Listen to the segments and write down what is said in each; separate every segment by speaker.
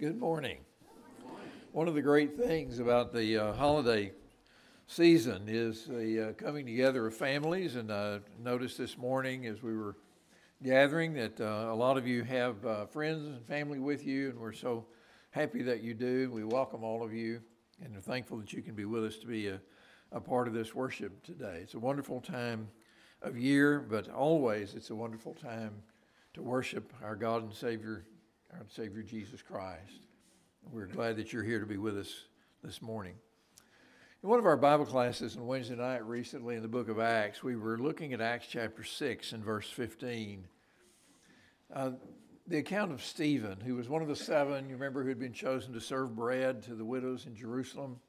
Speaker 1: Good morning. One of the great things about the uh, holiday season is the uh, coming together of families. And I noticed this morning as we were gathering that uh, a lot of you have uh, friends and family with you, and we're so happy that you do. We welcome all of you and are thankful that you can be with us to be a, a part of this worship today. It's a wonderful time of year, but always it's a wonderful time to worship our God and Savior our Savior Jesus Christ. We're glad that you're here to be with us this morning. In one of our Bible classes on Wednesday night recently in the book of Acts, we were looking at Acts chapter 6 and verse 15. Uh, the account of Stephen, who was one of the seven, you remember, who had been chosen to serve bread to the widows in Jerusalem.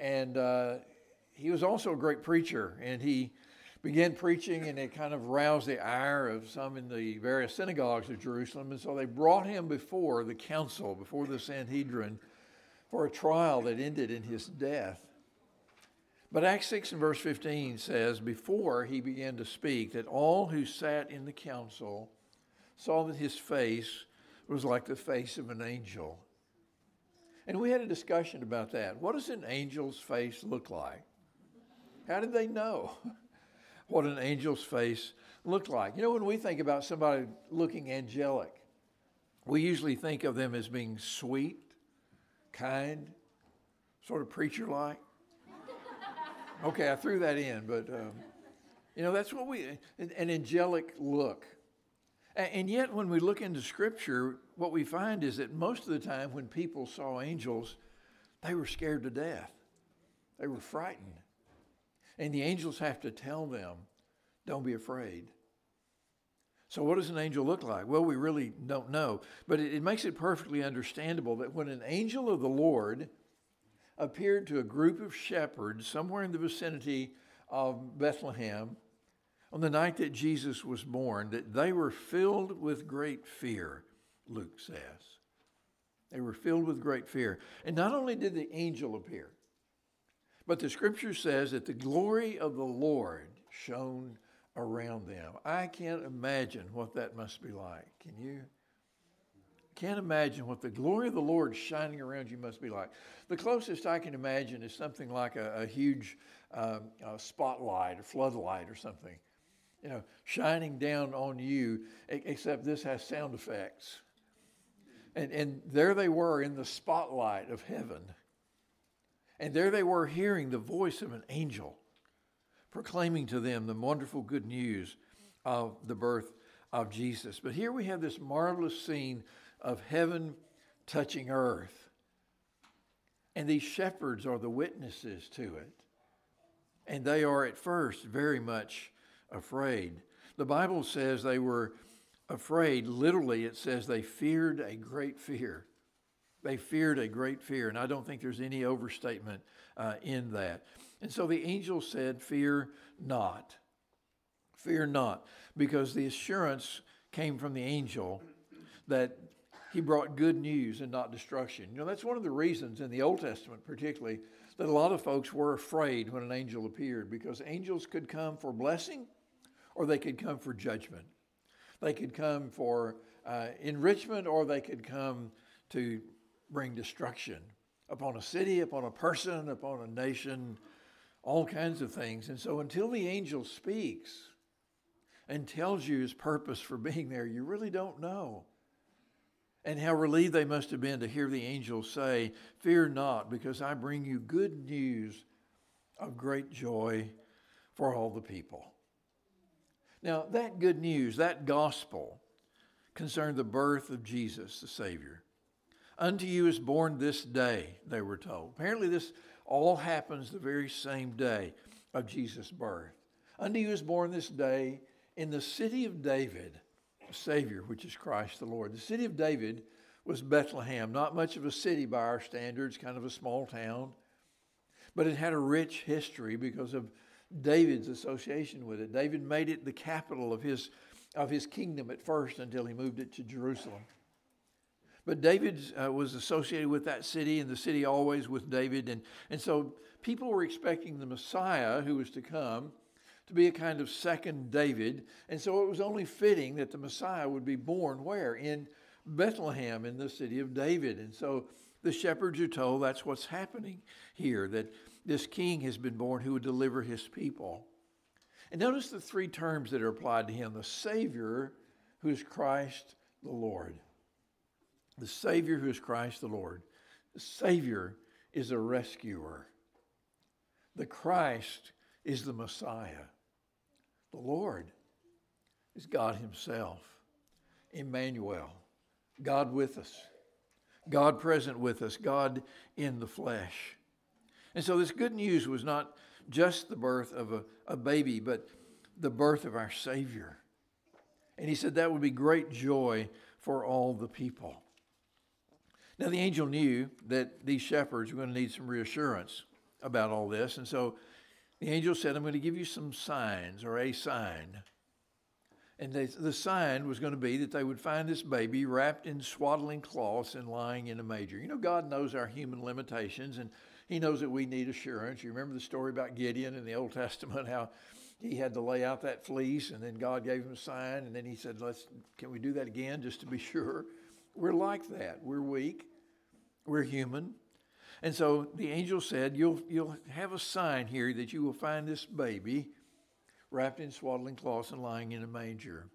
Speaker 1: And uh, he was also a great preacher, and he began preaching, and it kind of roused the ire of some in the various synagogues of Jerusalem. And so they brought him before the council, before the Sanhedrin, for a trial that ended in his death. But Acts 6 and verse 15 says, Before he began to speak, that all who sat in the council saw that his face was like the face of an angel. And we had a discussion about that. What does an angel's face look like? How did they know? what an angel's face looked like. You know, when we think about somebody looking angelic, we usually think of them as being sweet, kind, sort of preacher like. Okay, I threw that in, but um, you know, that's what we, an, an angelic look. And yet, when we look into Scripture, what we find is that most of the time when people saw angels, they were scared to death, they were frightened. And the angels have to tell them, don't be afraid. So, what does an angel look like? Well, we really don't know. But it, it, makes it perfectly understandable that when an angel of the Lord appeared to a group of shepherds somewhere in the vicinity of Bethlehem on the night that Jesus was born, that they were filled with great fear, Luke says. They were filled with great fear. And not only did the angel appear, but the scripture says that the glory of the Lord shone around them. I can't imagine what that must be like. Can you? Can't imagine what the glory of the Lord shining around you must be like. The closest I can imagine is something like a, a huge um, a spotlight or floodlight or something, you know, shining down on you, except this has sound effects. And, and there they were in the spotlight of heaven and there they were hearing the voice of an angel proclaiming to them the wonderful good news of the birth of Jesus. But here we have this marvelous scene of heaven touching earth. And these shepherds are the witnesses to it. And they are at first very much afraid. The Bible says they were afraid. Literally, it says they feared a great fear. They feared a great fear, and I don't think there's any overstatement uh, in that. And so the angel said, Fear not. Fear not, because the assurance came from the angel that he brought good news and not destruction. You know, that's one of the reasons in the Old Testament, particularly, that a lot of folks were afraid when an angel appeared, because angels could come for blessing or they could come for judgment. They could come for uh, enrichment or they could come to bring destruction upon a city, upon a person, upon a nation, all kinds of things. And so until the angel speaks and tells you his purpose for being there, you really don't know. And how relieved they must have been to hear the angel say, Fear not, because I bring you good news of great joy for all the people. Now, that good news, that gospel, concerned the birth of Jesus, the Savior. Unto you is born this day, they were told. Apparently, this all happens the very same day of Jesus' birth. Unto you is born this day in the city of David, a Savior, which is Christ the Lord. The city of David was Bethlehem, not much of a city by our standards, kind of a small town, but it had a rich history because of David's association with it. David made it the capital of his, of his kingdom at first until he moved it to Jerusalem. But David uh, was associated with that city, and the city always with David. And, and so people were expecting the Messiah who was to come to be a kind of second David. And so it was only fitting that the Messiah would be born where? In Bethlehem in the city of David. And so the shepherds are told that's what's happening here, that this king has been born who would deliver his people. And notice the three terms that are applied to him the Savior, who is Christ the Lord. The Savior, who is Christ the Lord. The Savior is a rescuer. The Christ is the Messiah. The Lord is God Himself, Emmanuel, God with us, God present with us, God in the flesh. And so this good news was not just the birth of a, a baby, but the birth of our Savior. And he said that would be great joy for all the people. Now, the angel knew that these shepherds were going to need some reassurance about all this. And so the angel said, I'm going to give you some signs or a sign. And they, the sign was going to be that they would find this baby wrapped in swaddling cloths and lying in a manger. You know, God knows our human limitations and He knows that we need assurance. You remember the story about Gideon in the Old Testament, how he had to lay out that fleece and then God gave him a sign and then he said, Let's, Can we do that again just to be sure? We're like that. We're weak, we're human. And so the angel said, You'll, you'll have a sign here that you will find this baby wrapped in swaddling cloths and lying in a manger.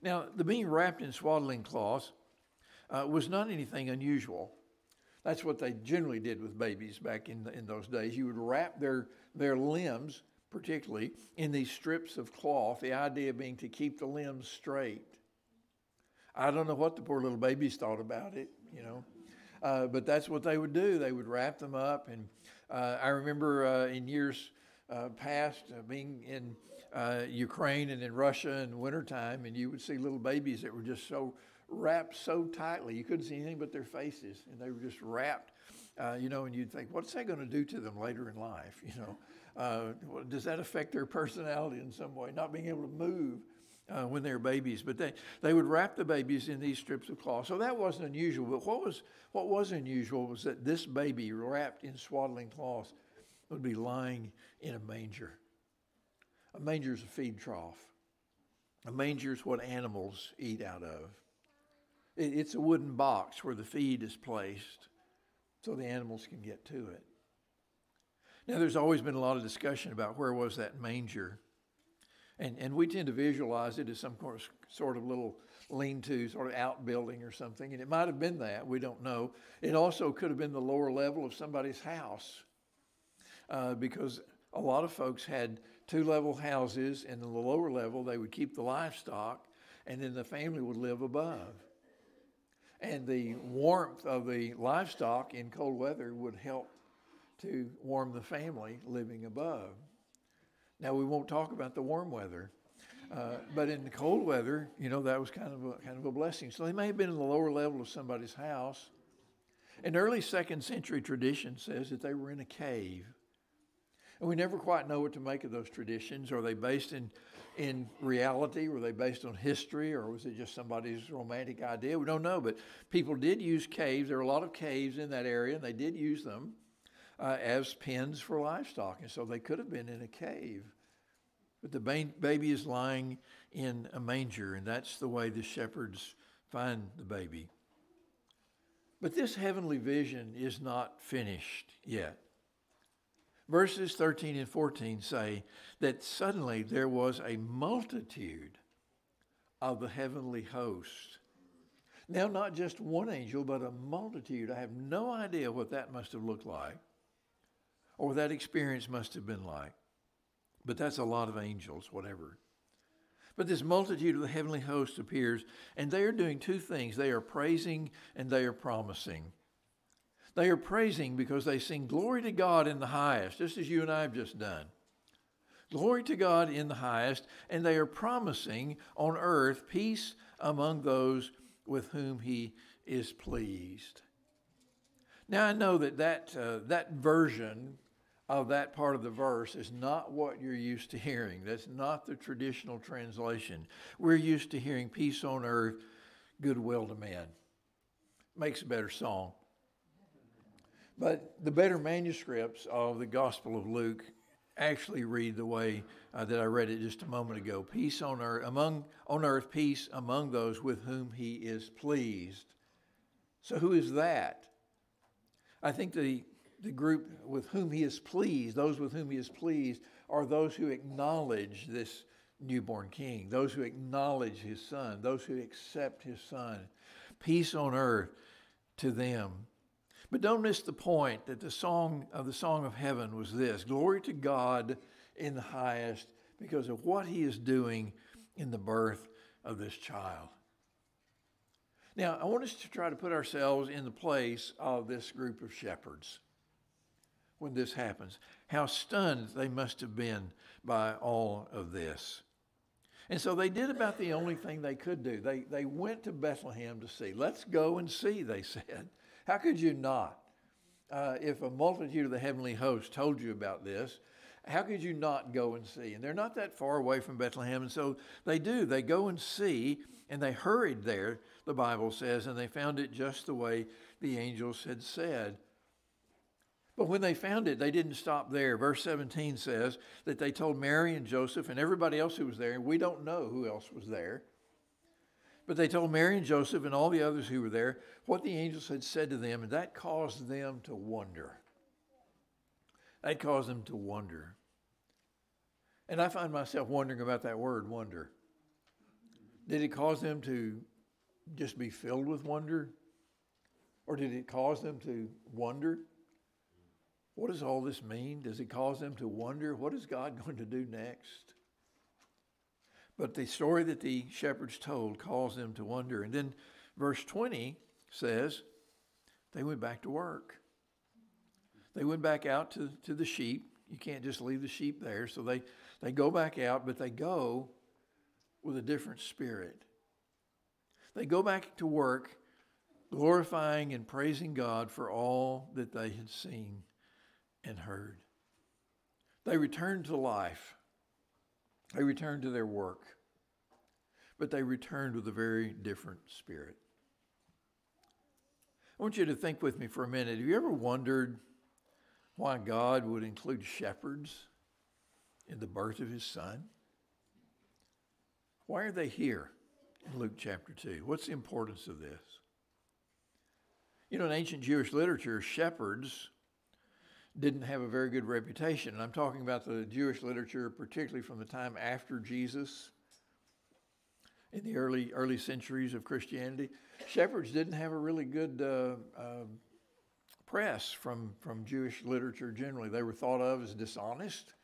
Speaker 1: Now, the being wrapped in swaddling cloths uh, was not anything unusual. That's what they generally did with babies back in, the, in those days. You would wrap their, their limbs, particularly, in these strips of cloth, the idea being to keep the limbs straight. I don't know what the poor little babies thought about it, you know. Uh, but that's what they would do. They would wrap them up. And uh, I remember uh, in years uh, past uh, being in uh, Ukraine and in Russia in wintertime, and you would see little babies that were just so wrapped so tightly. You couldn't see anything but their faces, and they were just wrapped. you know, and you'd think, what's that going to do to them later in life? You know, does that affect their personality in some way? Not being able to move uh, when they were babies, but they, they would wrap the babies in these strips of cloth. So that wasn't unusual. But what was, what was unusual was that this baby, wrapped in swaddling cloth would be lying in a manger. A manger is a feed trough. A manger is what animals eat out of. It, it's a wooden box where the feed is placed so the animals can get to it. Now, there's always been a lot of discussion about where was that manger and, and we tend to visualize it as some sort of little lean to, sort of outbuilding or something. And it might have been that. We don't know. It also could have been the lower level of somebody's house uh, because a lot of folks had two level houses, and in the lower level, they would keep the livestock, and then the family would live above. And the warmth of the livestock in cold weather would help to warm the family living above. Now we won't talk about the warm weather, uh, but in the cold weather, you know that was kind of a, kind of a blessing. So they may have been in the lower level of somebody's house. An early second century tradition says that they were in a cave. And we never quite know what to make of those traditions. Are they based in, in reality? Were they based on history? Or was it just somebody's romantic idea? We don't know. But people did use caves. There are a lot of caves in that area, and they did use them uh, as pens for livestock. And so they could have been in a cave. But the ba- baby is lying in a manger, and that's the way the shepherds find the baby. But this heavenly vision is not finished yet. Verses 13 and 14 say that suddenly there was a multitude of the heavenly host. Now, not just one angel, but a multitude. I have no idea what that must have looked like or that experience must have been like. But that's a lot of angels, whatever. But this multitude of the heavenly host appears, and they are doing two things they are praising and they are promising. They are praising because they sing glory to God in the highest, just as you and I have just done. Glory to God in the highest, and they are promising on earth peace among those with whom he is pleased. Now I know that that, uh, that version of that part of the verse is not what you're used to hearing. That's not the traditional translation. We're used to hearing peace on earth, goodwill to men. Makes a better song. But the better manuscripts of the Gospel of Luke actually read the way uh, that I read it just a moment ago. Peace on earth among on earth, peace among those with whom he is pleased. So who is that? I think the the group with whom he is pleased, those with whom he is pleased, are those who acknowledge this newborn king, those who acknowledge his son, those who accept his son. Peace on earth to them. But don't miss the point that the song of the song of heaven was this glory to God in the highest because of what he is doing in the birth of this child. Now, I want us to try to put ourselves in the place of this group of shepherds when this happens. How stunned they must have been by all of this. And so they did about the only thing they could do. They, they went to Bethlehem to see. Let's go and see, they said. How could you not? Uh, if a multitude of the heavenly host told you about this, how could you not go and see? And they're not that far away from Bethlehem. And so they do. They go and see, and they hurried there, the Bible says, and they found it just the way the angels had said. But when they found it, they didn't stop there. Verse 17 says that they told Mary and Joseph and everybody else who was there, and we don't know who else was there. But they told Mary and Joseph and all the others who were there what the angels had said to them, and that caused them to wonder. That caused them to wonder. And I find myself wondering about that word, wonder. Did it cause them to just be filled with wonder? Or did it cause them to wonder? What does all this mean? Does it cause them to wonder what is God going to do next? But the story that the shepherds told caused them to wonder. And then verse 20 says they went back to work. They went back out to, to the sheep. You can't just leave the sheep there. So they, they go back out, but they go with a different spirit. They go back to work glorifying and praising God for all that they had seen and heard. They returned to life. They returned to their work. But they returned with a very different spirit. I want you to think with me for a minute. Have you ever wondered why God would include shepherds in the birth of his son? Why are they here in Luke chapter 2? What's the importance of this? You know, in ancient Jewish literature, shepherds didn't have a very good reputation. And I'm talking about the Jewish literature, particularly from the time after Jesus, in the early early centuries of Christianity. Shepherds didn't have a really good uh, uh, press from from Jewish literature generally. They were thought of as dishonest.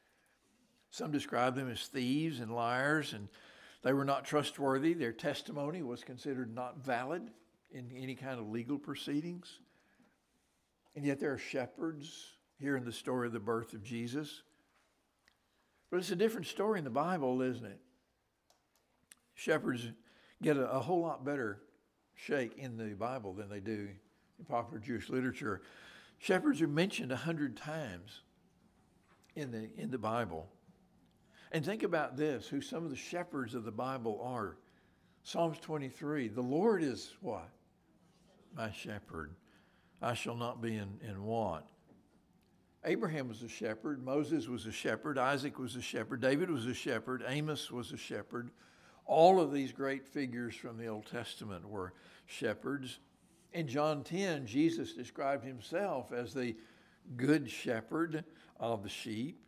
Speaker 1: Some described them as thieves and liars, and they were not trustworthy. Their testimony was considered not valid in any kind of legal proceedings. And yet there are shepherds here in the story of the birth of Jesus. But it's a different story in the Bible, isn't it? Shepherds get a, a whole lot better shake in the Bible than they do in popular Jewish literature. Shepherds are mentioned a hundred times in the, in the Bible. And think about this who some of the shepherds of the Bible are. Psalms 23 The Lord is what? My shepherd. I shall not be in, in want. Abraham was a shepherd, Moses was a shepherd, Isaac was a shepherd, David was a shepherd, Amos was a shepherd. All of these great figures from the Old Testament were shepherds. In John 10, Jesus described himself as the good shepherd of the sheep.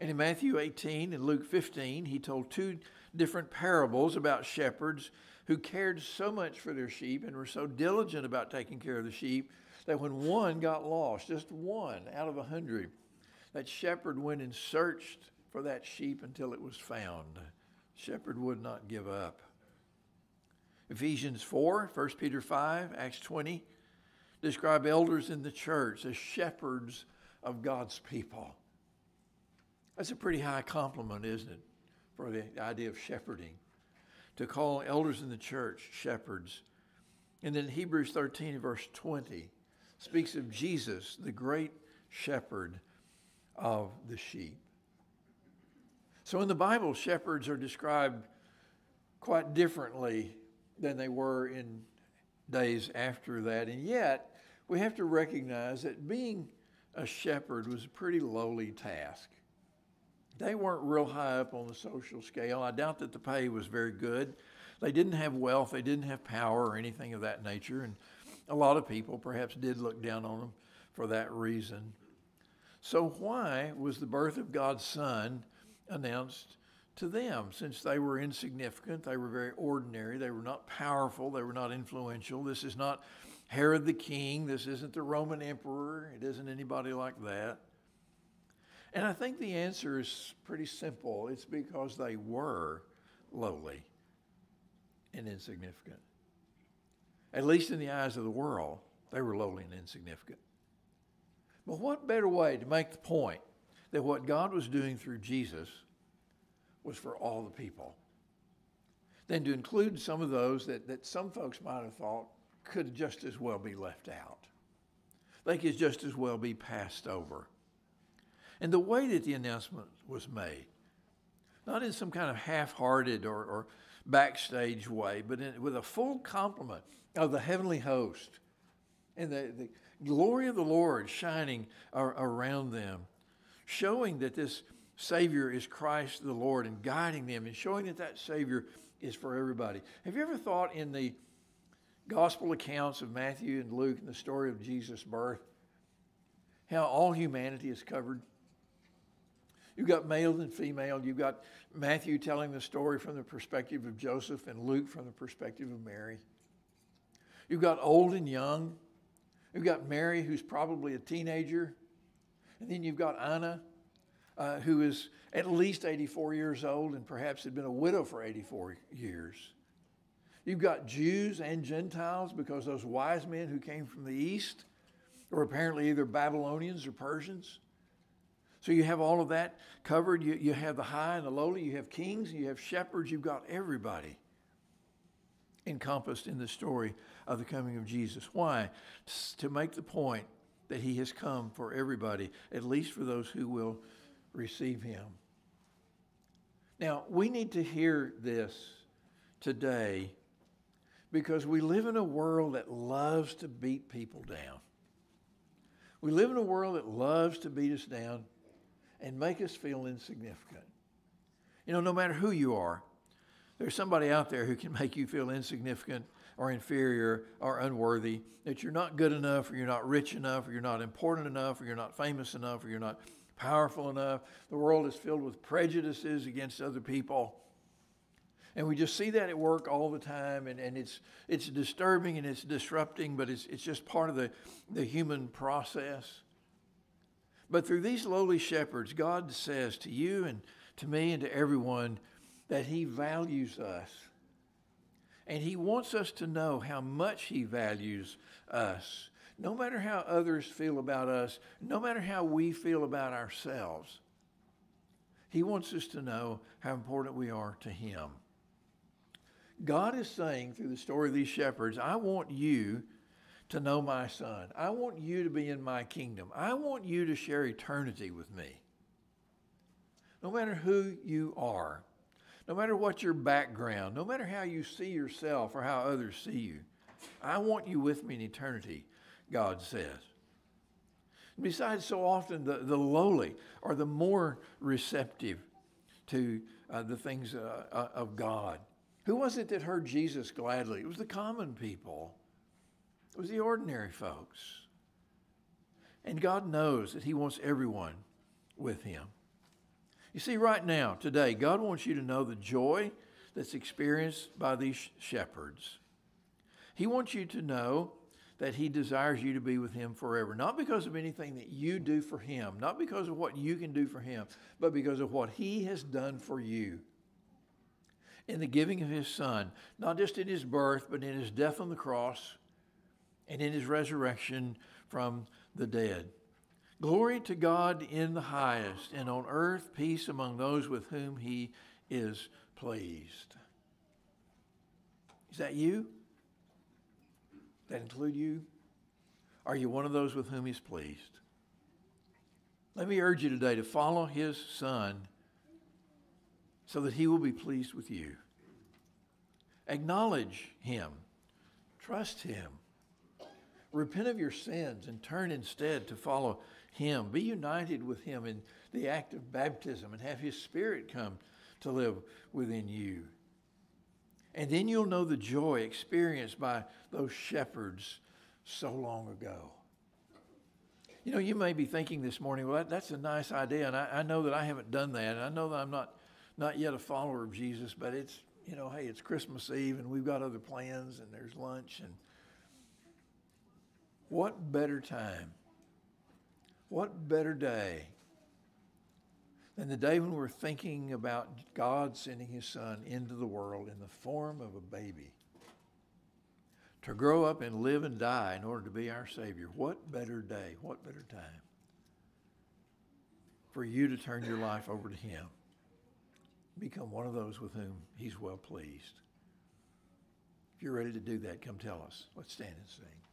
Speaker 1: And in Matthew 18 and Luke 15, he told two different parables about shepherds who cared so much for their sheep and were so diligent about taking care of the sheep that when one got lost, just one out of a hundred, that shepherd went and searched for that sheep until it was found. Shepherd would not give up. Ephesians 4, 1 Peter 5, Acts 20 describe elders in the church as shepherds of God's people. That's a pretty high compliment, isn't it, for the idea of shepherding? To call elders in the church shepherds. And then Hebrews 13, verse 20, speaks of Jesus, the great shepherd of the sheep. So in the Bible, shepherds are described quite differently than they were in days after that. And yet, we have to recognize that being a shepherd was a pretty lowly task. They weren't real high up on the social scale. I doubt that the pay was very good. They didn't have wealth, they didn't have power or anything of that nature, and a lot of people perhaps did look down on them for that reason. So, why was the birth of God's Son announced to them since they were insignificant? They were very ordinary. They were not powerful. They were not influential. This is not Herod the king. This isn't the Roman emperor. It isn't anybody like that. And I think the answer is pretty simple it's because they were lowly and insignificant. At least in the eyes of the world, they were lowly and insignificant. But what better way to make the point that what God was doing through Jesus was for all the people than to include some of those that, that some folks might have thought could just as well be left out? They could just as well be passed over. And the way that the announcement was made, not in some kind of half hearted or, or, backstage way, but in, with a full complement of the heavenly host and the, the glory of the Lord shining ar- around them, showing that this Savior is Christ the Lord and guiding them and showing that that Savior is for everybody. Have you ever thought in the gospel accounts of Matthew and Luke and the story of Jesus' birth, how all humanity is covered? You've got male and female. You've got Matthew telling the story from the perspective of Joseph and Luke from the perspective of Mary. You've got old and young. You've got Mary, who's probably a teenager. And then you've got Anna, uh, who is at least 84 years old and perhaps had been a widow for 84 years. You've got Jews and Gentiles because those wise men who came from the east were apparently either Babylonians or Persians. So you have all of that covered. You, you have the high and the lowly. You have kings. You have shepherds. You've got everybody encompassed in the story of the coming of Jesus. Why? To make the point that he has come for everybody, at least for those who will receive him. Now, we need to hear this today because we live in a world that loves to beat people down. We live in a world that loves to beat us down and make us feel insignificant. You know, no matter who you are, there's somebody out there who can make you feel insignificant or inferior or unworthy, that you're not good enough or you're not rich enough or you're not important enough or you're not famous enough or you're not powerful enough. The world is filled with prejudices against other people. And we just see that at work all the time, and, and it's, it's disturbing and it's disrupting, but it's, it's just part of the, the human process. But through these lowly shepherds, God says to you and to me and to everyone that He values us. And He wants us to know how much He values us. No matter how others feel about us, no matter how we feel about ourselves, He wants us to know how important we are to Him. God is saying through the story of these shepherds, I want you to know my son. I want you to be in my kingdom. I want you to share eternity with me. No matter who you are, no matter what your background, no matter how you see yourself or how others see you, I want you with me in eternity, God says. Besides, so often the, the lowly are the more receptive to uh, the things uh, uh of God. Who was it that heard Jesus gladly? It was the common people. It was the ordinary folks. And God knows that He wants everyone with Him. You see, right now, today, God wants you to know the joy that's experienced by these shepherds. He wants you to know that He desires you to be with Him forever, not because of anything that you do for Him, not because of what you can do for Him, but because of what He has done for you in the giving of His Son, not just in His birth, but in His death on the cross and in his resurrection from the dead. Glory to God in the highest, and on earth peace among those with whom he is pleased. Is that you? That include you? Are you one of those with whom he's pleased? Let me urge you today to follow his son so that he will be pleased with you. Acknowledge him. Trust him Repent of your sins and turn instead to follow Him. Be united with Him in the act of baptism and have His Spirit come to live within you. And then you'll know the joy experienced by those shepherds so long ago. You know, you may be thinking this morning, well, that, that's a nice idea, and I, I know that I haven't done that, and I know that I'm not, not yet a follower of Jesus, but it's, you know, hey, it's Christmas Eve, and we've got other plans, and there's lunch, and what better time? What better day than the day when we're thinking about God sending his son into the world in the form of a baby to grow up and live and die in order to be our Savior? What better day? What better time for you to turn your life over to him? Become one of those with whom he's well pleased. If you're ready to do that, come tell us. Let's stand and sing.